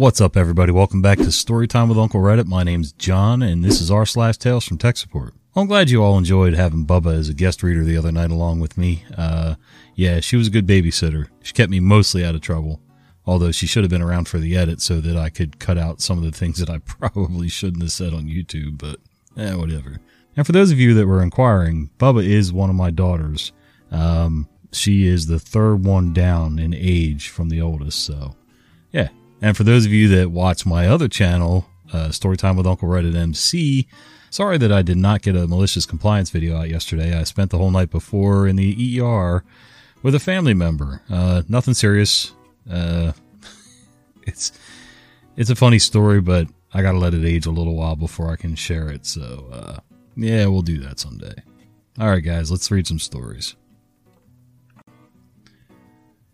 What's up, everybody? Welcome back to Storytime with Uncle Reddit. My name's John, and this is r slash Tales from Tech Support. I'm glad you all enjoyed having Bubba as a guest reader the other night along with me. Uh, yeah, she was a good babysitter. She kept me mostly out of trouble, although she should have been around for the edit so that I could cut out some of the things that I probably shouldn't have said on YouTube, but eh, whatever. And for those of you that were inquiring, Bubba is one of my daughters. Um, she is the third one down in age from the oldest, so yeah. And for those of you that watch my other channel, uh, Storytime with Uncle Red Reddit MC, sorry that I did not get a malicious compliance video out yesterday. I spent the whole night before in the ER with a family member. Uh, nothing serious. Uh, it's it's a funny story, but I gotta let it age a little while before I can share it. So uh, yeah, we'll do that someday. All right, guys, let's read some stories.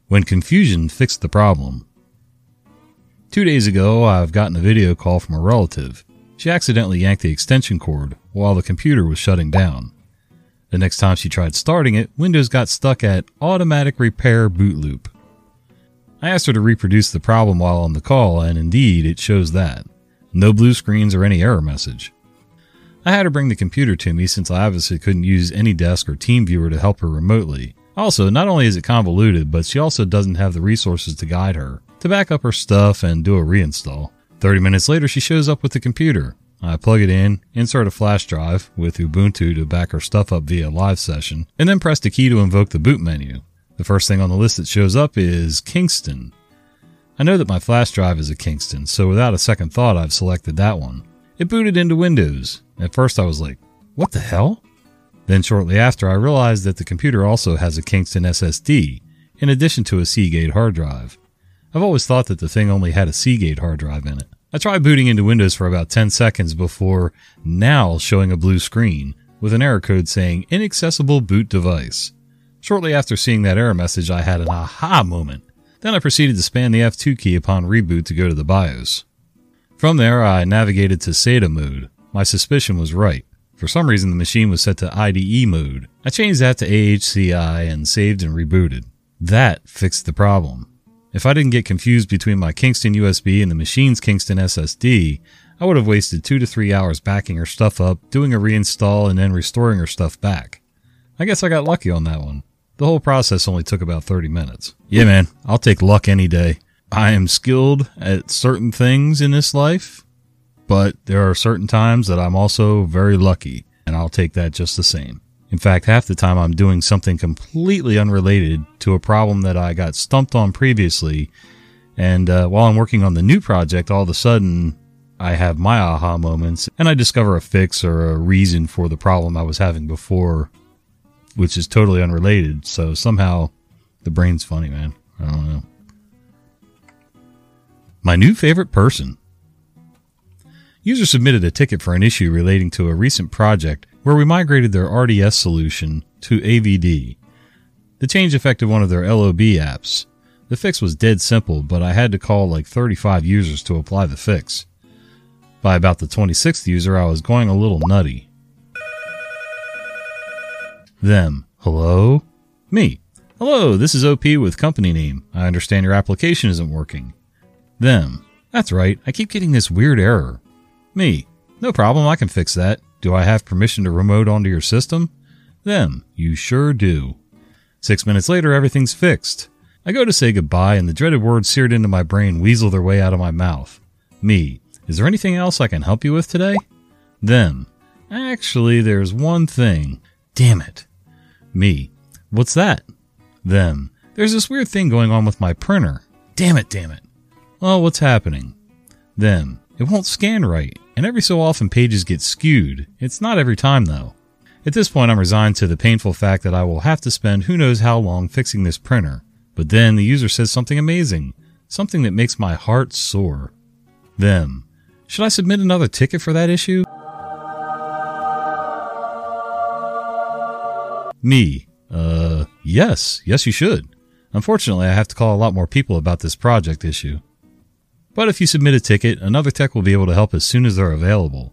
When confusion fixed the problem. Two days ago, I've gotten a video call from a relative. She accidentally yanked the extension cord while the computer was shutting down. The next time she tried starting it, Windows got stuck at automatic repair boot loop. I asked her to reproduce the problem while on the call, and indeed, it shows that. No blue screens or any error message. I had her bring the computer to me since I obviously couldn't use AnyDesk or TeamViewer to help her remotely. Also, not only is it convoluted, but she also doesn't have the resources to guide her, to back up her stuff and do a reinstall. 30 minutes later, she shows up with the computer. I plug it in, insert a flash drive with Ubuntu to back her stuff up via live session, and then press the key to invoke the boot menu. The first thing on the list that shows up is Kingston. I know that my flash drive is a Kingston, so without a second thought, I've selected that one. It booted into Windows. At first, I was like, what the hell? Then shortly after, I realized that the computer also has a Kingston SSD, in addition to a Seagate hard drive. I've always thought that the thing only had a Seagate hard drive in it. I tried booting into Windows for about 10 seconds before now showing a blue screen with an error code saying inaccessible boot device. Shortly after seeing that error message, I had an aha moment. Then I proceeded to spam the F2 key upon reboot to go to the BIOS. From there, I navigated to SATA mode. My suspicion was right. For some reason, the machine was set to IDE mode. I changed that to AHCI and saved and rebooted. That fixed the problem. If I didn't get confused between my Kingston USB and the machine's Kingston SSD, I would have wasted two to three hours backing her stuff up, doing a reinstall, and then restoring her stuff back. I guess I got lucky on that one. The whole process only took about 30 minutes. Yeah, man, I'll take luck any day. I am skilled at certain things in this life, but there are certain times that I'm also very lucky, and I'll take that just the same. In fact, half the time I'm doing something completely unrelated to a problem that I got stumped on previously, and uh, while I'm working on the new project, all of a sudden I have my aha moments and I discover a fix or a reason for the problem I was having before, which is totally unrelated. So somehow the brain's funny, man. I don't know. My new favorite person. User submitted a ticket for an issue relating to a recent project where we migrated their RDS solution to AVD. The change affected one of their LOB apps. The fix was dead simple, but I had to call like 35 users to apply the fix. By about the 26th user, I was going a little nutty. Them. Hello? Me. Hello, this is OP with company name. I understand your application isn't working. Them. That's right, I keep getting this weird error. Me. No problem, I can fix that. Do I have permission to remote onto your system? Them. You sure do. Six minutes later, everything's fixed. I go to say goodbye, and the dreaded words seared into my brain weasel their way out of my mouth. Me. Is there anything else I can help you with today? Them. Actually, there's one thing. Damn it. Me. What's that? Them. There's this weird thing going on with my printer. Damn it, damn it. Well, what's happening? Them. It won't scan right, and every so often pages get skewed. It's not every time though. At this point, I'm resigned to the painful fact that I will have to spend who knows how long fixing this printer. But then the user says something amazing, something that makes my heart soar. Them. Should I submit another ticket for that issue? Me. Uh, yes. Yes, you should. Unfortunately, I have to call a lot more people about this project issue. But if you submit a ticket, another tech will be able to help as soon as they're available.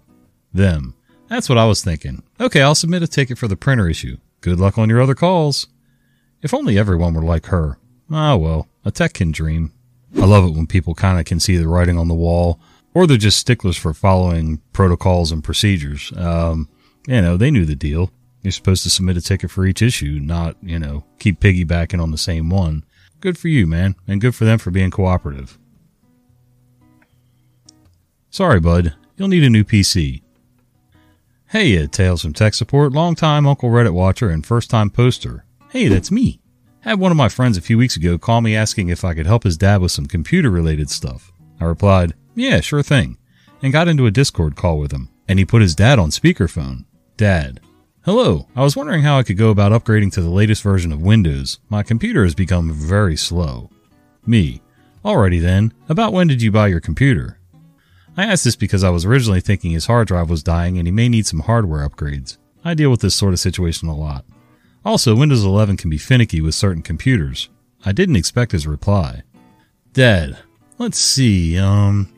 Them. That's what I was thinking. Okay, I'll submit a ticket for the printer issue. Good luck on your other calls. If only everyone were like her. Ah well, a tech can dream. I love it when people kind of can see the writing on the wall, or they're just sticklers for following protocols and procedures. Um, you know, they knew the deal. You're supposed to submit a ticket for each issue, not, you know, keep piggybacking on the same one. Good for you, man, and good for them for being cooperative. Sorry, bud. You'll need a new PC. Hey, Ed Tales from Tech Support, long-time Uncle Reddit watcher and first-time poster. Hey, that's me. Had one of my friends a few weeks ago call me asking if I could help his dad with some computer-related stuff. I replied, yeah, sure thing, and got into a Discord call with him, and he put his dad on speakerphone. Dad. Hello, I was wondering how I could go about upgrading to the latest version of Windows. My computer has become very slow. Me. Alrighty then, about when did you buy your computer? I asked this because I was originally thinking his hard drive was dying and he may need some hardware upgrades. I deal with this sort of situation a lot. Also, Windows 11 can be finicky with certain computers. I didn't expect his reply. Dad, let's see, um,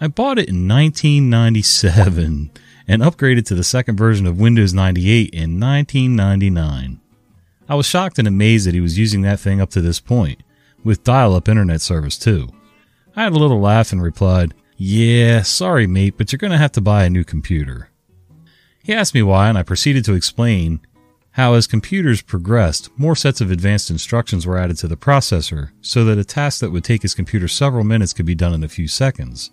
I bought it in 1997 and upgraded to the second version of Windows 98 in 1999. I was shocked and amazed that he was using that thing up to this point, with dial up internet service too. I had a little laugh and replied, yeah, sorry, mate, but you're going to have to buy a new computer. He asked me why, and I proceeded to explain how, as computers progressed, more sets of advanced instructions were added to the processor so that a task that would take his computer several minutes could be done in a few seconds.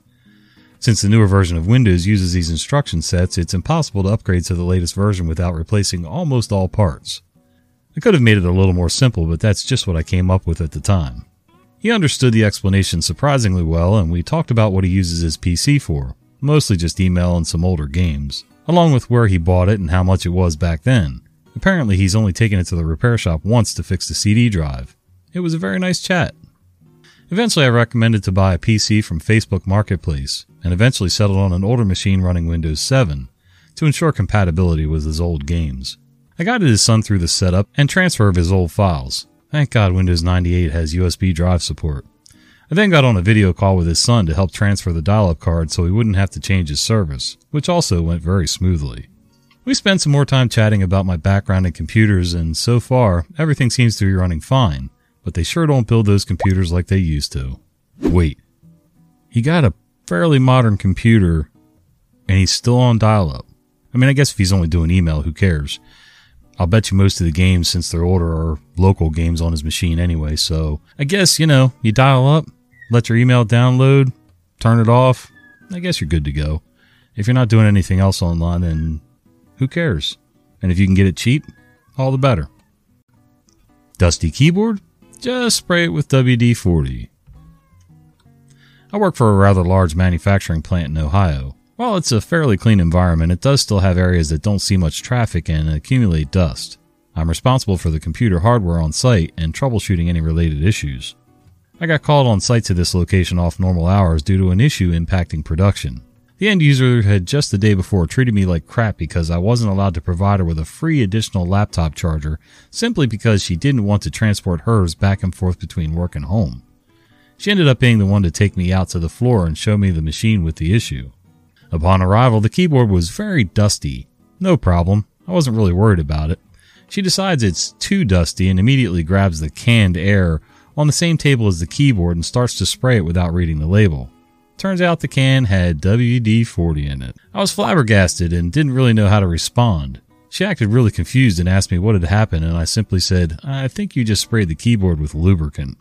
Since the newer version of Windows uses these instruction sets, it's impossible to upgrade to the latest version without replacing almost all parts. I could have made it a little more simple, but that's just what I came up with at the time. He understood the explanation surprisingly well, and we talked about what he uses his PC for, mostly just email and some older games, along with where he bought it and how much it was back then. Apparently, he's only taken it to the repair shop once to fix the CD drive. It was a very nice chat. Eventually, I recommended to buy a PC from Facebook Marketplace, and eventually settled on an older machine running Windows 7 to ensure compatibility with his old games. I guided his son through the setup and transfer of his old files, Thank God Windows 98 has USB drive support. I then got on a video call with his son to help transfer the dial-up card so he wouldn't have to change his service, which also went very smoothly. We spent some more time chatting about my background in computers and so far everything seems to be running fine, but they sure don't build those computers like they used to. Wait. He got a fairly modern computer and he's still on dial-up. I mean, I guess if he's only doing email, who cares? I'll bet you most of the games, since they're older, are local games on his machine anyway. So I guess, you know, you dial up, let your email download, turn it off. I guess you're good to go. If you're not doing anything else online, then who cares? And if you can get it cheap, all the better. Dusty keyboard? Just spray it with WD 40. I work for a rather large manufacturing plant in Ohio. While it's a fairly clean environment, it does still have areas that don't see much traffic and accumulate dust. I'm responsible for the computer hardware on site and troubleshooting any related issues. I got called on site to this location off normal hours due to an issue impacting production. The end user had just the day before treated me like crap because I wasn't allowed to provide her with a free additional laptop charger simply because she didn't want to transport hers back and forth between work and home. She ended up being the one to take me out to the floor and show me the machine with the issue. Upon arrival, the keyboard was very dusty. No problem. I wasn't really worried about it. She decides it's too dusty and immediately grabs the canned air on the same table as the keyboard and starts to spray it without reading the label. Turns out the can had WD 40 in it. I was flabbergasted and didn't really know how to respond. She acted really confused and asked me what had happened, and I simply said, I think you just sprayed the keyboard with lubricant.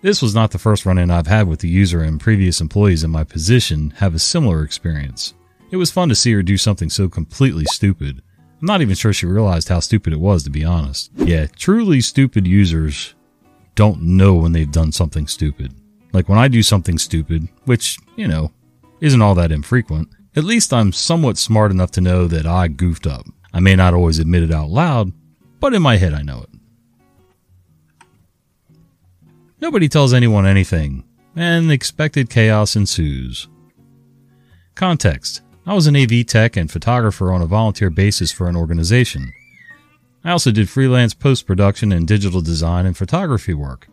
This was not the first run in I've had with the user, and previous employees in my position have a similar experience. It was fun to see her do something so completely stupid. I'm not even sure she realized how stupid it was, to be honest. Yeah, truly stupid users don't know when they've done something stupid. Like when I do something stupid, which, you know, isn't all that infrequent, at least I'm somewhat smart enough to know that I goofed up. I may not always admit it out loud, but in my head I know it. Nobody tells anyone anything, and expected chaos ensues. Context I was an AV tech and photographer on a volunteer basis for an organization. I also did freelance post production and digital design and photography work.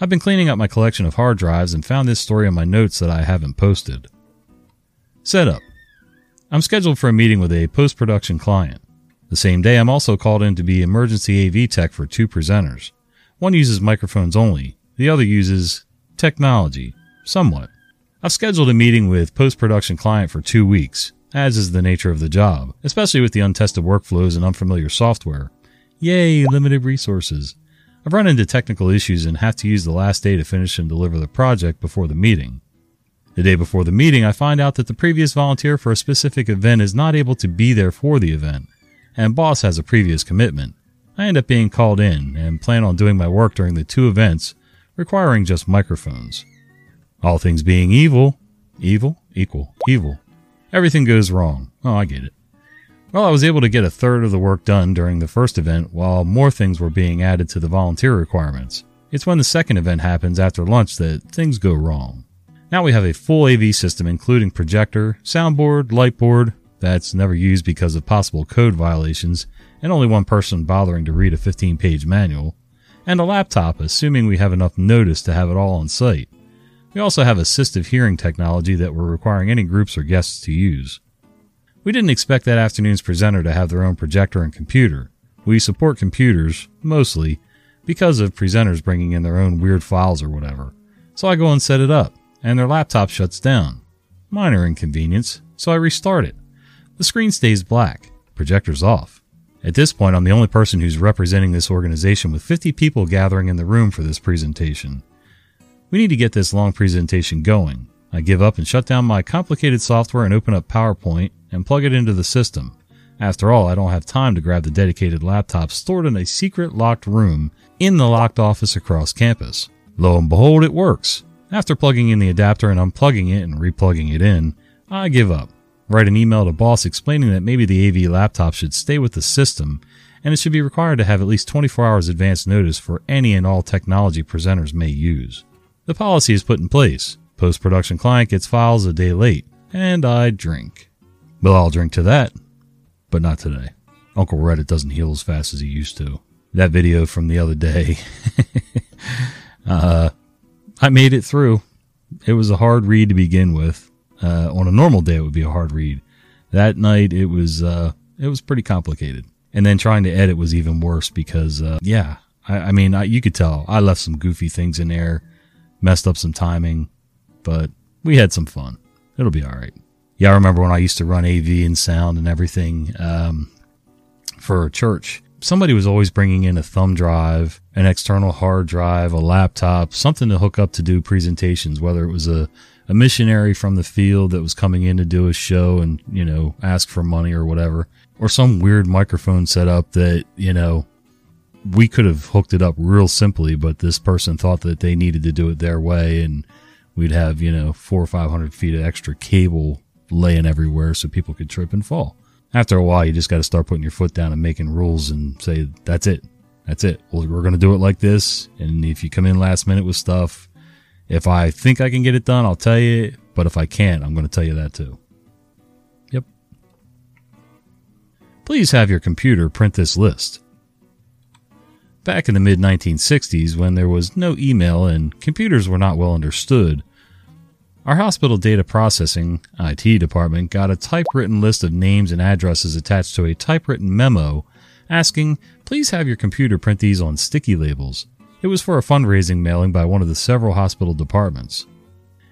I've been cleaning up my collection of hard drives and found this story in my notes that I haven't posted. Setup I'm scheduled for a meeting with a post production client. The same day, I'm also called in to be emergency AV tech for two presenters. One uses microphones only, the other uses technology, somewhat. I've scheduled a meeting with post production client for two weeks, as is the nature of the job, especially with the untested workflows and unfamiliar software. Yay, limited resources. I've run into technical issues and have to use the last day to finish and deliver the project before the meeting. The day before the meeting, I find out that the previous volunteer for a specific event is not able to be there for the event, and boss has a previous commitment. I end up being called in and plan on doing my work during the two events, requiring just microphones. All things being evil, evil equal evil. Everything goes wrong. Oh, I get it. Well, I was able to get a third of the work done during the first event while more things were being added to the volunteer requirements. It's when the second event happens after lunch that things go wrong. Now we have a full AV system including projector, soundboard, light board that's never used because of possible code violations and only one person bothering to read a 15 page manual, and a laptop assuming we have enough notice to have it all on site. We also have assistive hearing technology that we're requiring any groups or guests to use. We didn't expect that afternoon's presenter to have their own projector and computer. We support computers, mostly, because of presenters bringing in their own weird files or whatever. So I go and set it up, and their laptop shuts down. Minor inconvenience, so I restart it. The screen stays black, projector's off. At this point, I'm the only person who's representing this organization with 50 people gathering in the room for this presentation. We need to get this long presentation going. I give up and shut down my complicated software and open up PowerPoint and plug it into the system. After all, I don't have time to grab the dedicated laptop stored in a secret locked room in the locked office across campus. Lo and behold, it works. After plugging in the adapter and unplugging it and replugging it in, I give up. Write an email to boss explaining that maybe the AV laptop should stay with the system and it should be required to have at least 24 hours advance notice for any and all technology presenters may use. The policy is put in place. Post production client gets files a day late, and I drink. Well, I'll drink to that, but not today. Uncle Reddit doesn't heal as fast as he used to. That video from the other day, uh, I made it through. It was a hard read to begin with. Uh, on a normal day, it would be a hard read. That night, it was uh, it was pretty complicated. And then trying to edit was even worse because, uh, yeah, I, I mean, I, you could tell I left some goofy things in there, messed up some timing, but we had some fun. It'll be all right yeah, I remember when I used to run AV and sound and everything um, for a church. Somebody was always bringing in a thumb drive, an external hard drive, a laptop, something to hook up to do presentations, whether it was a, a missionary from the field that was coming in to do a show and, you know, ask for money or whatever, or some weird microphone setup that, you know, we could have hooked it up real simply, but this person thought that they needed to do it their way and we'd have, you know, four or 500 feet of extra cable laying everywhere so people could trip and fall. After a while, you just got to start putting your foot down and making rules and say, that's it. That's it. Well, we're going to do it like this. And if you come in last minute with stuff, if I think I can get it done, I'll tell you. But if I can't, I'm going to tell you that too. Yep. Please have your computer print this list. Back in the mid 1960s, when there was no email and computers were not well understood, our hospital data processing IT department got a typewritten list of names and addresses attached to a typewritten memo asking, please have your computer print these on sticky labels. It was for a fundraising mailing by one of the several hospital departments.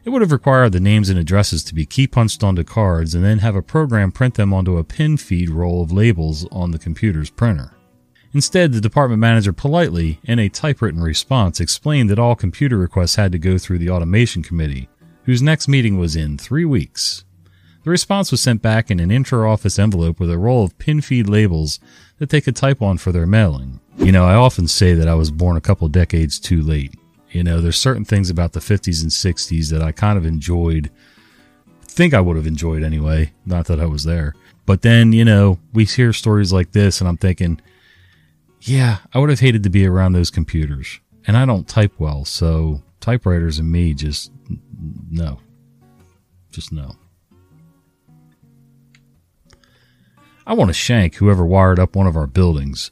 It would have required the names and addresses to be key punched onto cards and then have a program print them onto a pin feed roll of labels on the computer's printer. Instead, the department manager politely, in a typewritten response, explained that all computer requests had to go through the automation committee whose next meeting was in three weeks. The response was sent back in an intra-office envelope with a roll of pin feed labels that they could type on for their mailing. You know, I often say that I was born a couple decades too late. You know, there's certain things about the 50s and 60s that I kind of enjoyed, think I would have enjoyed anyway, not that I was there. But then, you know, we hear stories like this and I'm thinking, yeah, I would have hated to be around those computers. And I don't type well, so typewriters and me just no. Just no. I want to shank whoever wired up one of our buildings.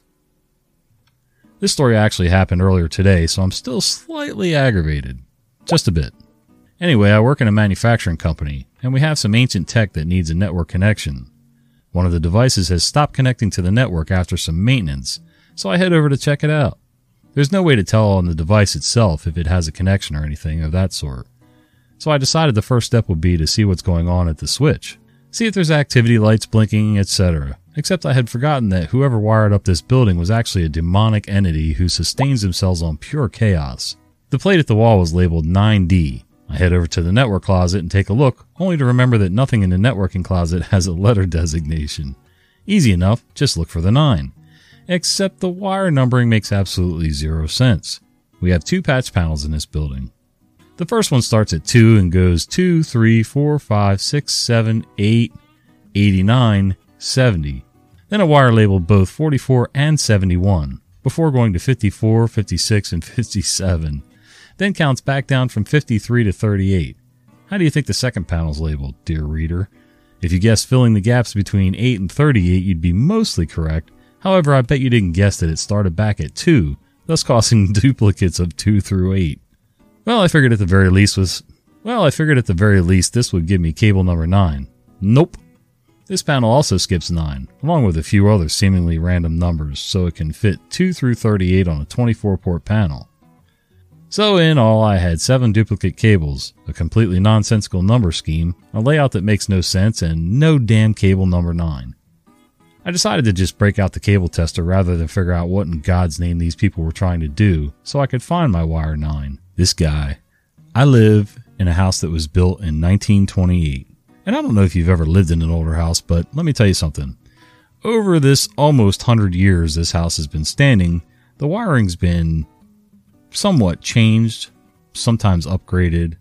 This story actually happened earlier today, so I'm still slightly aggravated. Just a bit. Anyway, I work in a manufacturing company, and we have some ancient tech that needs a network connection. One of the devices has stopped connecting to the network after some maintenance, so I head over to check it out. There's no way to tell on the device itself if it has a connection or anything of that sort. So I decided the first step would be to see what's going on at the switch, see if there's activity lights blinking, etc. Except I had forgotten that whoever wired up this building was actually a demonic entity who sustains themselves on pure chaos. The plate at the wall was labeled 9D. I head over to the network closet and take a look, only to remember that nothing in the networking closet has a letter designation. Easy enough, just look for the 9. Except the wire numbering makes absolutely zero sense. We have two patch panels in this building. The first one starts at 2 and goes 2, 3, 4, 5, 6, 7, 8, 89, 70. Then a wire labeled both 44 and 71, before going to 54, 56, and 57. Then counts back down from 53 to 38. How do you think the second panel's labeled, dear reader? If you guessed filling the gaps between 8 and 38, you'd be mostly correct. However, I bet you didn't guess that it started back at 2, thus causing duplicates of 2 through 8. Well, I figured at the very least was well, I figured at the very least this would give me cable number 9. Nope. This panel also skips 9, along with a few other seemingly random numbers, so it can fit 2 through 38 on a 24 port panel. So, in all, I had 7 duplicate cables, a completely nonsensical number scheme, a layout that makes no sense, and no damn cable number 9. I decided to just break out the cable tester rather than figure out what in God's name these people were trying to do so I could find my wire 9. This guy. I live in a house that was built in 1928. And I don't know if you've ever lived in an older house, but let me tell you something. Over this almost 100 years this house has been standing, the wiring's been somewhat changed, sometimes upgraded,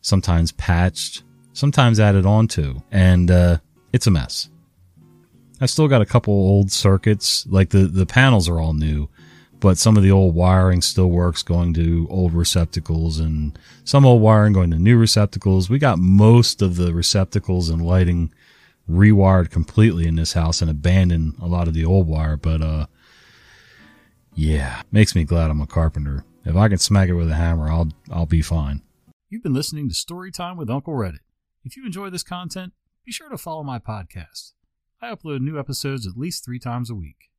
sometimes patched, sometimes added onto, and uh, it's a mess. I've still got a couple old circuits, like the, the panels are all new, but some of the old wiring still works going to old receptacles and some old wiring going to new receptacles. We got most of the receptacles and lighting rewired completely in this house and abandoned a lot of the old wire, but uh yeah, makes me glad I'm a carpenter. If I can smack it with a hammer, I'll I'll be fine. You've been listening to Storytime with Uncle Reddit. If you enjoy this content, be sure to follow my podcast. I upload new episodes at least 3 times a week.